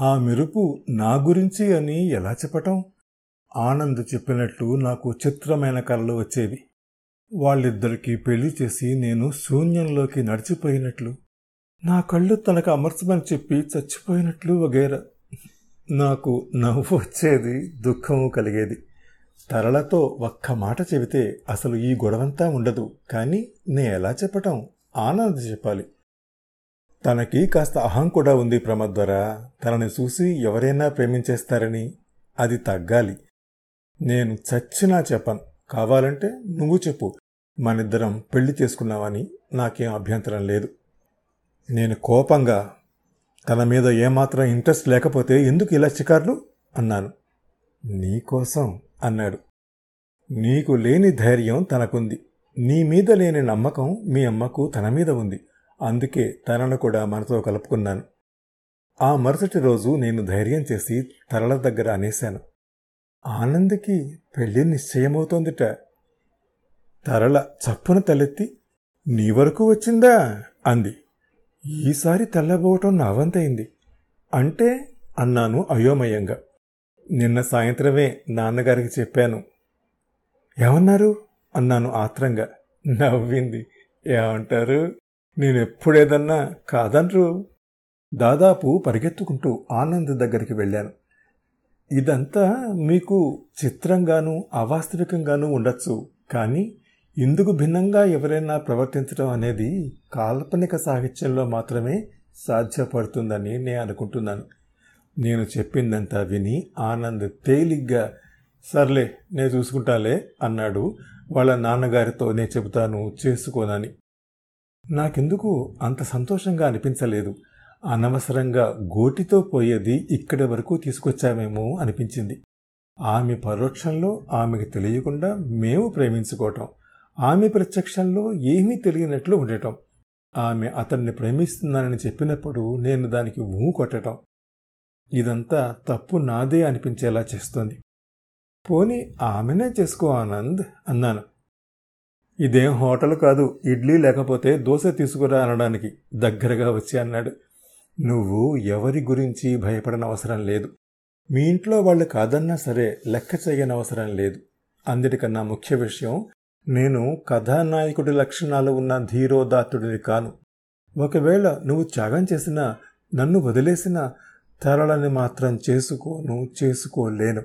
ఆ మెరుపు నా గురించి అని ఎలా చెప్పటం? ఆనంద్ చెప్పినట్లు నాకు చిత్రమైన కళలు వచ్చేవి. వాళ్ళిద్దరికీ పెళ్ళి చేసి నేను శూన్యంలోకి నడిచిపోయినట్లు నా కళ్ళు తనకు అమర్చమని చెప్పి చచ్చిపోయినట్లు వగేరా. నాకు నవ్వు వచ్చేది దుఃఖము కలిగేది. తరలతో ఒక్క మాట చెబితే అసలు ఈ గొడవంతా ఉండదు. కానీ నే ఎలా చెప్పటం? ఆనంద్ చెప్పాలి. తనకి కాస్త అహం కూడా ఉంది ప్రమద్వర తనని చూసి ఎవరైనా ప్రేమించేస్తారని అది తగ్గాలి. నేను చచ్చినా చెప్పను. కావాలంటే నువ్వు చెప్పు. మనిద్దరం పెళ్ళి చేసుకున్నావని నాకేం అభ్యంతరం లేదు. నేను కోపంగా తన మీద ఏమాత్రం ఇంట్రెస్ట్ లేకపోతే ఎందుకు ఇలా చికార్లు? అన్నాను. నీకోసం అన్నాడు. నీకు లేని ధైర్యం తనకుంది. నీ మీద లేని నమ్మకం మీ అమ్మకు తన మీద ఉంది. అందుకే తనను కూడా మనతో కలుపుకున్నాను. ఆ మరుసటి రోజు నేను ధైర్యం చేసి తరల దగ్గర అనేశాను. ఆనంద్కి పెళ్ళి నిశ్చయమవుతోందిట. తరల చప్పున తలెత్తి నీ వరకు వచ్చిందా? అంది. ఈసారి తెల్లబోవటం నా వంతైంది. అంటే అన్నాను అయోమయంగా. నిన్న సాయంత్రమే నాన్నగారికి చెప్పాను. ఏమన్నారు? అన్నాను ఆత్రంగా. నవ్వింది. ఏమంటారు? నేనెప్పుడేదన్నా కాదనరు దాదాపు పరిగెత్తుకుంటూ ఆనంద్ దగ్గరికి వెళ్ళాను. ఇదంతా మీకు చిత్రంగానూ అవాస్తవికంగానూ ఉండొచ్చు. కానీ ఇందుకు భిన్నంగా ఎవరైనా ప్రవర్తించడం అనేది కాల్పనిక సాహిత్యంలో మాత్రమే సాధ్యపడుతుందని నేను అనుకుంటున్నాను. నేను చెప్పిందంతా విని ఆనంద్ తేలిగ్గా సర్లే నేను చూసుకుంటాలే అన్నాడు. వాళ్ళ నాన్నగారితో నేను చెబుతాను చేసుకోనని నాకెందుకు అంత సంతోషంగా అనిపించలేదు. అనవసరంగా గోటితో పోయేది ఇక్కడి వరకు తీసుకొచ్చామేమో అనిపించింది. ఆమె పరోక్షంలో ఆమెకు తెలియకుండా మేము ప్రేమించుకోవటం ఆమె ప్రత్యక్షంలో ఏమీ తెలియనట్లు ఉండటం ఆమె అతన్ని ప్రేమిస్తున్నానని చెప్పినప్పుడు నేను దానికి ఊ కొట్టడం ఇదంతా తప్పు నాదే అనిపించేలా చేస్తోంది. పోనీ ఆమెనే చేసుకో ఆనంద్ అన్నాను. ఇదేం హోటల్ కాదు ఇడ్లీ లేకపోతే దోశ తీసుకురా అనడానికి దగ్గరగా వచ్చి అన్నాడు. నువ్వు ఎవరి గురించి భయపడనవసరం లేదు. మీ ఇంట్లో వాళ్ళు కాదన్నా సరే లెక్క చేయనవసరం లేదు. అందరికన్నా ముఖ్య విషయం నేను కథానాయకుడి లక్షణాలు ఉన్న ధీరోదాత్తుడిని కాను. ఒకవేళ నువ్వు త్యాగం చేసినా నన్ను వదిలేసిన తరలని మాత్రం చేసుకోను చేసుకోలేను.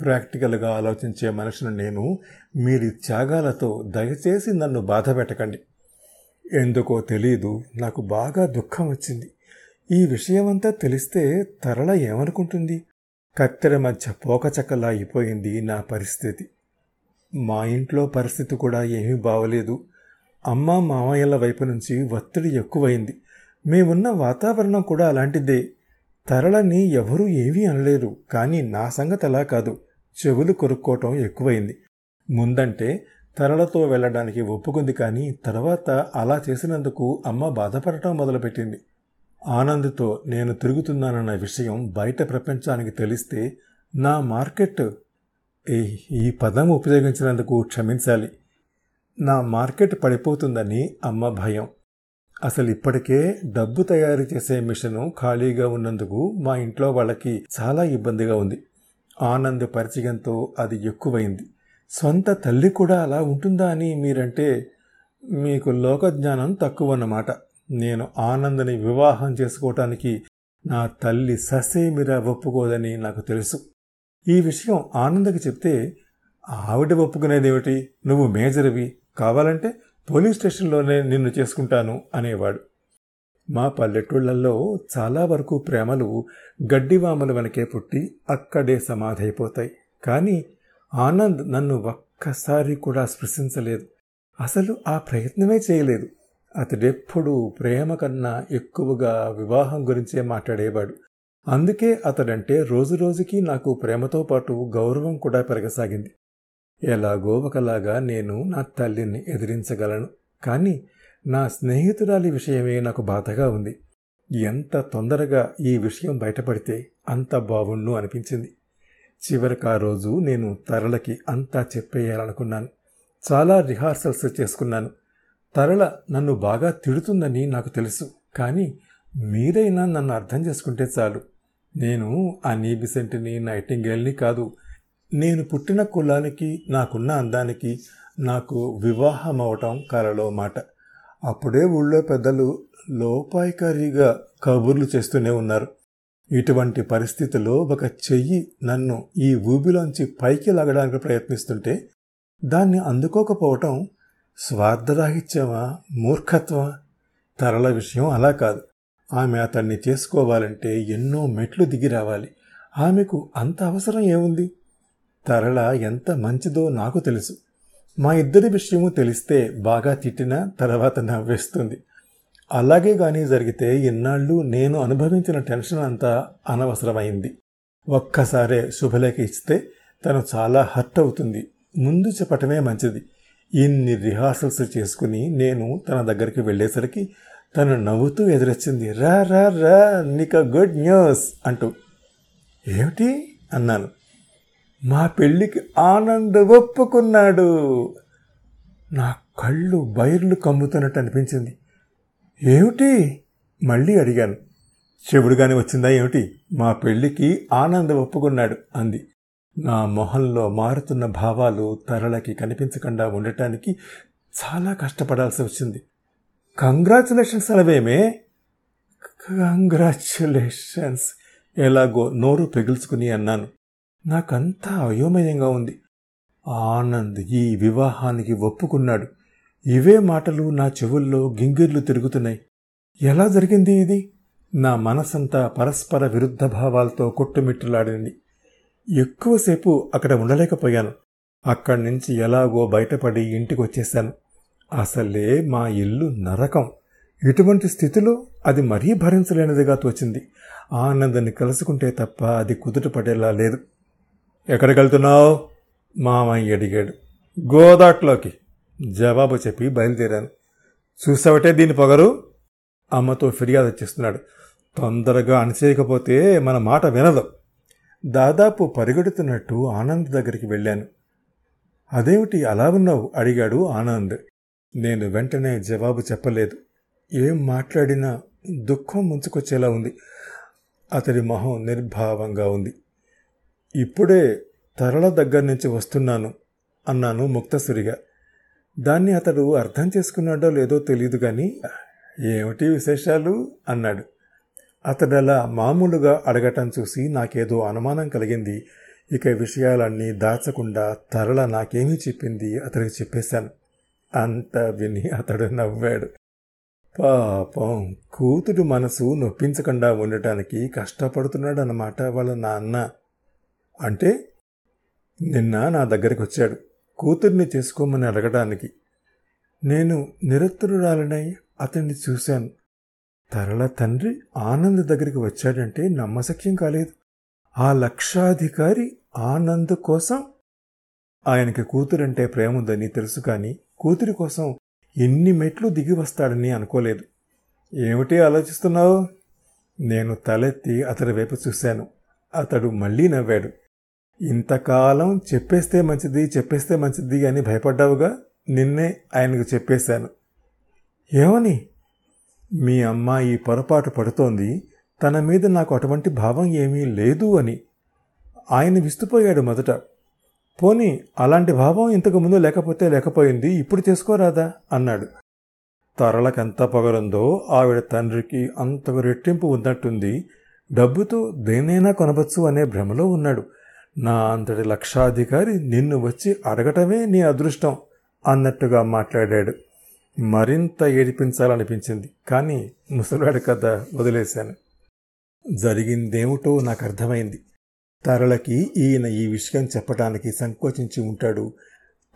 ప్రాక్టికల్గా ఆలోచించే మనిషిని నేను మీరు త్యాగాలతో దయచేసి నన్ను బాధ పెట్టకండి. ఎందుకో తెలియదు నాకు బాగా దుఃఖం వచ్చింది. ఈ విషయమంతా తెలిస్తే తరళ ఏమనుకుంటుంది? కత్తెర మధ్య పోకచక్కలా అయిపోయింది నా పరిస్థితి. మా ఇంట్లో పరిస్థితి కూడా ఏమీ బావలేదు. అమ్మ మామయ్యల వైపు నుంచి ఒత్తిడి ఎక్కువైంది. మేమున్న వాతావరణం కూడా అలాంటిదే. తరళని ఎవరూ ఏమీ అనలేరు కానీ నా సంగతి అలా కాదు. చెవులు కొరుక్కోవటం ఎక్కువైంది. ముందంటే తరలతో వెళ్ళడానికి ఒప్పుకుంది కానీ తర్వాత అలా చేసినందుకు అమ్మ బాధపడటం మొదలుపెట్టింది. ఆనంద్తో నేను తిరుగుతున్నానన్న విషయం బయట ప్రపంచానికి తెలిస్తే నా మార్కెట్ ఈ పదం ఉపయోగించినందుకు క్షమించాలి. నా మార్కెట్ పడిపోతుందని అమ్మ భయం. అసలు ఇప్పటికే డబ్బు తయారు చేసే మిషను ఖాళీగా ఉన్నందుకు మా ఇంట్లో వాళ్ళకి చాలా ఇబ్బందిగా ఉంది. ఆనంద్ పరిచయంతో అది ఎక్కువైంది. సొంత తల్లి కూడా అలా ఉంటుందా అని మీరంటే మీకు లోకజ్ఞానం తక్కువ అన్నమాట నేను ఆనందని వివాహం చేసుకోవటానికి నా తల్లి ససేమిరా ఒప్పుకోదని నాకు తెలుసు. ఈ విషయం ఆనందకి చెప్తే ఆవిడ ఒప్పుకునేదేమిటి? నువ్వు మేజర్వి. కావాలంటే పోలీస్ స్టేషన్లోనే నిన్ను చేసుకుంటాను అనేవాడు. మా పల్లెటూళ్ళల్లో చాలా వరకు ప్రేమలు గడ్డివామల వెనకే పుట్టి అక్కడే సమాధైపోతాయి. కానీ ఆనంద్ నన్ను ఒక్కసారి కూడా స్పృశించలేదు. అసలు ఆ ప్రయత్నమే చేయలేదు. అతడెప్పుడు ప్రేమ కన్నా ఎక్కువగా వివాహం గురించే మాట్లాడేవాడు. అందుకే అతడంటే రోజురోజుకి నాకు ప్రేమతో పాటు గౌరవం కూడా పెరగసాగింది. ఎలాగో ఒకలాగా నేను నా తల్లిని ఎదిరించగలను. కానీ నా స్నేహితురాలి విషయమే నాకు బాధగా ఉంది. ఎంత తొందరగా ఈ విషయం బయటపడితే అంత బావుండు అనిపించింది. చివరికి ఆ రోజు నేను తరలకి అంతా చెప్పేయాలనుకున్నాను. చాలా రిహార్సల్స్ చేసుకున్నాను. తరల నన్ను బాగా తిడుతుందని నాకు తెలుసు. కానీ మీరైనా నన్ను అర్థం చేసుకుంటే చాలు. నేను ఆ నీబిసెంట్ని నైటింగేల్ని కాదు. నేను పుట్టిన కులానికి నాకున్న అందానికి నాకు వివాహం అవటం కలలో మాట. అప్పుడే ఊళ్ళో పెద్దలు లోపాయికారిగా కబుర్లు చేస్తూనే ఉన్నారు. ఇటువంటి పరిస్థితిలో ఒక చెయ్యి నన్ను ఈ ఊబిలోంచి పైకి లాగడానికి ప్రయత్నిస్తుంటే దాన్ని అందుకోకపోవటం స్వార్థరాహిత్యమా మూర్ఖత్వమా? తరల విషయం అలా కాదు. ఆమె అతన్ని చేసుకోవాలంటే ఎన్నో మెట్లు దిగి రావాలి. ఆమెకు అంత అవసరం ఏముంది? తరళ ఎంత మంచిదో నాకు తెలుసు. మా ఇద్దరి విషయము తెలిస్తే బాగా తిట్టినా తర్వాత నవ్వేస్తుంది. అలాగే కానీ జరిగితే ఇన్నాళ్ళు నేను అనుభవించిన టెన్షన్ అంతా అనవసరమైంది. ఒక్కసారే శుభలేఖ ఇస్తే తను చాలా హర్ట్ అవుతుంది. ముందు చెప్పటమే మంచిది. ఇన్ని రిహార్సల్స్ చేసుకుని నేను తన దగ్గరికి వెళ్ళేసరికి తను నవ్వుతూ ఎదురొచ్చింది. రా రా రా నీకు గుడ్ న్యూస్ అంటూ. ఏమిటి? అన్నాను. మా పెళ్ళికి ఆనంద్ ఒప్పుకున్నాడు. నా కళ్ళు బైర్లు కమ్ముతున్నట్టు అనిపించింది. ఏమిటి? మళ్ళీ అడిగాను. చెవుడుగానే వచ్చిందా ఏమిటి? మా పెళ్ళికి ఆనందం ఒప్పుకున్నాడు అంది. నా మొహంలో మారుతున్న భావాలు తరలకి కనిపించకుండా ఉండటానికి చాలా కష్టపడాల్సి వచ్చింది. కంగ్రాచులేషన్స్ అనవేమే కంగ్రాచులేషన్స్. ఎలాగో నోరు పెగుల్చుకుని అన్నాను. నాకంతా అయోమయంగా ఉంది. ఆనంద్ ఈ వివాహానికి ఒప్పుకున్నాడు. ఇవే మాటలు నా చెవుల్లో గింగిర్లు తిరుగుతున్నాయి. ఎలా జరిగింది ఇది? నా మనసంతా పరస్పర విరుద్ధ భావాలతో కొట్టుమిట్టులాడింది. ఎక్కువసేపు అక్కడ ఉండలేకపోయాను. అక్కడి నుంచి ఎలాగో బయటపడి ఇంటికి వచ్చేశాను అసలే మా ఇల్లు నరకం. ఇటువంటి స్థితిలో అది మరీ భరించలేనిదిగా తోచింది. ఆనందని కలుసుకుంటే తప్ప అది కుదుటపడేలా లేదు. ఎక్కడికి వెళ్తున్నావు మామయ్య అడిగాడు. గోదాట్లోకి. జవాబు చెప్పి బయలుదేరాను. చూసావటే దీని పొగరు? అమ్మతో ఫిర్యాదు చేస్తున్నాడు. తొందరగా అణచేయకపోతే మన మాట వినదు. దాదాపు పరిగెడుతున్నట్టు ఆనంద్ దగ్గరికి వెళ్ళాను. అదేమిటి అలా ఉన్నావు? అడిగాడు ఆనంద్. నేను వెంటనే జవాబు చెప్పలేదు. ఏం మాట్లాడినా దుఃఖం ముంచుకొచ్చేలా ఉంది. అతడి మొహం నిర్భావంగా ఉంది. ఇప్పుడే తరల దగ్గర నుంచి వస్తున్నాను అన్నాను ముక్తసురిగా. దాన్ని అతడు అర్థం చేసుకున్నాడో లేదో తెలియదు కానీ ఏమిటి విశేషాలు? అన్నాడు. అతడు అలా మామూలుగా అడగటం చూసి నాకేదో అనుమానం కలిగింది. ఇక విషయాలన్నీ దాచకుండా తరల నాకేమీ చెప్పింది అతడికి చెప్పేశాను. అంత విని అతడు నవ్వాడు. పాపం కూతురు మనసు నొప్పించకుండా ఉండటానికి కష్టపడుతున్నాడన్నమాట వాళ్ళ నాన్న. అంటే నిన్న నా దగ్గరికి వచ్చాడు కూతుర్ని చేసుకోమని అడగడానికి నేను నిరత్తురాలనై అతన్ని చూశాను. తరల తండ్రి ఆనంద్ దగ్గరికి వచ్చాడంటే నమ్మశక్యం కాలేదు. ఆ లక్షాధికారి ఆనంద్ కోసం ఆయనకి కూతురంటే ప్రేమ ఉందని తెలుసు కానీ కూతురి కోసం ఎన్ని మెట్లు దిగి వస్తాడని అనుకోలేదు. ఏమిటి ఆలోచిస్తున్నావు? నేను తలెత్తి అతడి వైపు చూశాను. అతడు మళ్ళీ నవ్వాడు. ఇంతకాలం చెప్పేస్తే మంచిది చెప్పేస్తే మంచిది అని భయపడ్డావుగా? నిన్నే ఆయనకు చెప్పేశాను. ఏమని? మీ అమ్మాయి పొరపాటు పడుతోంది తన మీద నాకు అటువంటి భావం ఏమీ లేదు అని. ఆయన విస్తుపోయాడు మొదట. పోనీ అలాంటి భావం ఇంతకు ముందు లేకపోతే లేకపోయింది ఇప్పుడు చేసుకోరాదా? అన్నాడు. తరలకెంత పొగరుందో ఆవిడ తండ్రికి అంతకు రెట్టింపు ఉన్నట్టుంది. డబ్బుతో దేనైనా కొనవచ్చు అనే భ్రమలో ఉన్నాడు. నా అంతటి లక్షాధికారి నిన్ను వచ్చి అడగటమే నీ అదృష్టం అన్నట్టుగా మాట్లాడాడు. మరింత ఏడిపించాలనిపించింది కానీ ముసలాడు కథ వదిలేశాను. జరిగిందేమిటో నాకు అర్థమైంది. తరళకి ఈయన ఈ విషయం చెప్పటానికి సంకోచించి ఉంటాడు.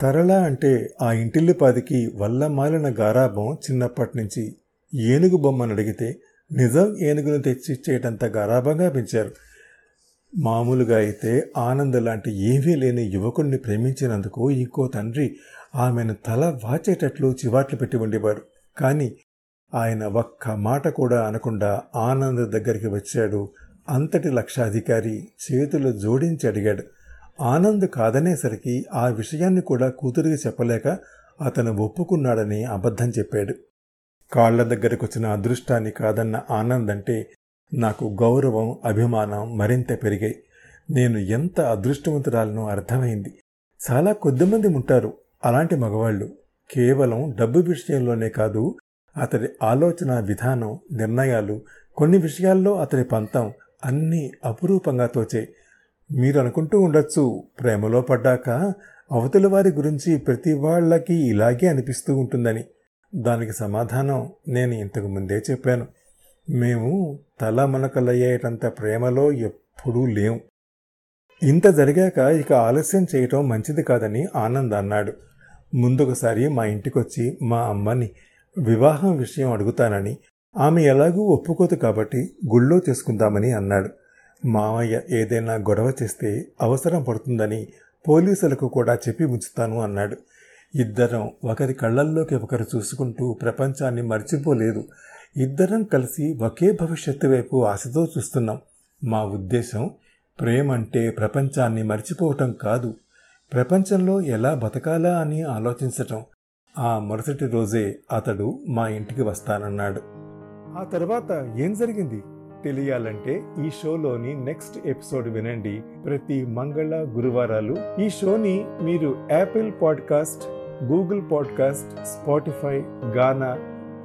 తరళ అంటే ఆ ఇంటిల్లిపాదికి వల్లమాలిన గారాభం చిన్నప్పటి నుంచి ఏనుగు బొమ్మను అడిగితే నిజం ఏనుగును తెచ్చిచ్చేటంత గారాభంగా పెంచారు. మామూలుగా అయితే ఆనంద్ లాంటి ఏమీ లేని యువకుణ్ణి ప్రేమించినందుకు ఇంకో తండ్రి ఆమెను తల వాచేటట్లు చివాట్లు పెట్టి ఉండేవాడు. కానీ ఆయన ఒక్క మాట కూడా అనకుండా ఆనంద్ దగ్గరికి వచ్చాడు. అంతటి లక్షాధికారి చేతులు జోడించి అడిగాడు. ఆనంద్ కాదనేసరికి ఆ విషయాన్ని కూడా కూతురికి చెప్పలేక అతను ఒప్పుకున్నాడని అబద్ధం చెప్పాడు. కాళ్ళ దగ్గరకు వచ్చిన అదృష్టాన్ని కాదన్న ఆనంద్ అంటే నాకు గౌరవం అభిమానం మరింత పెరిగాయి. నేను ఎంత అదృష్టవంతురాలనో అర్థమైంది. చాలా కొద్దిమంది ఉంటారు అలాంటి మగవాళ్ళు. కేవలం డబ్బు విషయంలోనే కాదు అతడి ఆలోచన విధానం నిర్ణయాలు కొన్ని విషయాల్లో అతడి పంతం అన్నీ అపురూపంగా తోచే. మీరు అనుకుంటూ ఉండొచ్చు ప్రేమలో పడ్డాక అవతల వారి గురించి ప్రతి వాళ్ళకి ఇలాగే అనిపిస్తూ ఉంటుందని. దానికి సమాధానం నేను ఇంతకు ముందే చెప్పాను. మేము తల మనకలయ్యేటంత ప్రేమలో ఎప్పుడూ లేం ఇంత జరిగాక ఇక ఆలస్యం చేయటం మంచిది కాదని ఆనంద్ అన్నాడు. ముందొకసారి మా ఇంటికొచ్చి మా అమ్మని వివాహం విషయం అడుగుతానని ఆమె ఎలాగూ ఒప్పుకోదు కాబట్టి గుళ్ళో చేసుకుందామని అన్నాడు. మామయ్య ఏదైనా గొడవ చేస్తే అవసరం పడుతుందని పోలీసులకు కూడా చెప్పి ఉంచుతాను అన్నాడు. ఇద్దరం ఒకరి కళ్ళల్లోకి ఒకరు చూసుకుంటూ ప్రపంచాన్ని మర్చిపోలేదు. ఇద్దరం కలిసి ఒకే భవిష్యత్తు వైపు ఆశతో చూస్తున్నాం. మా ఉద్దేశం ప్రేమంటే ప్రపంచాన్ని మర్చిపోవటం కాదు. ప్రపంచంలో ఎలా బతకాలా అని ఆలోచించటం. ఆ మరుసటి రోజే అతడు మా ఇంటికి వస్తానన్నాడు. ఆ తర్వాత ఏం జరిగింది? తెలియాలంటే ఈ షోలోని నెక్స్ట్ ఎపిసోడ్ వినండి. ప్రతి మంగళ గురువారాలు ఈ షోని మీరు Apple podcast Google podcast Spotify Gaana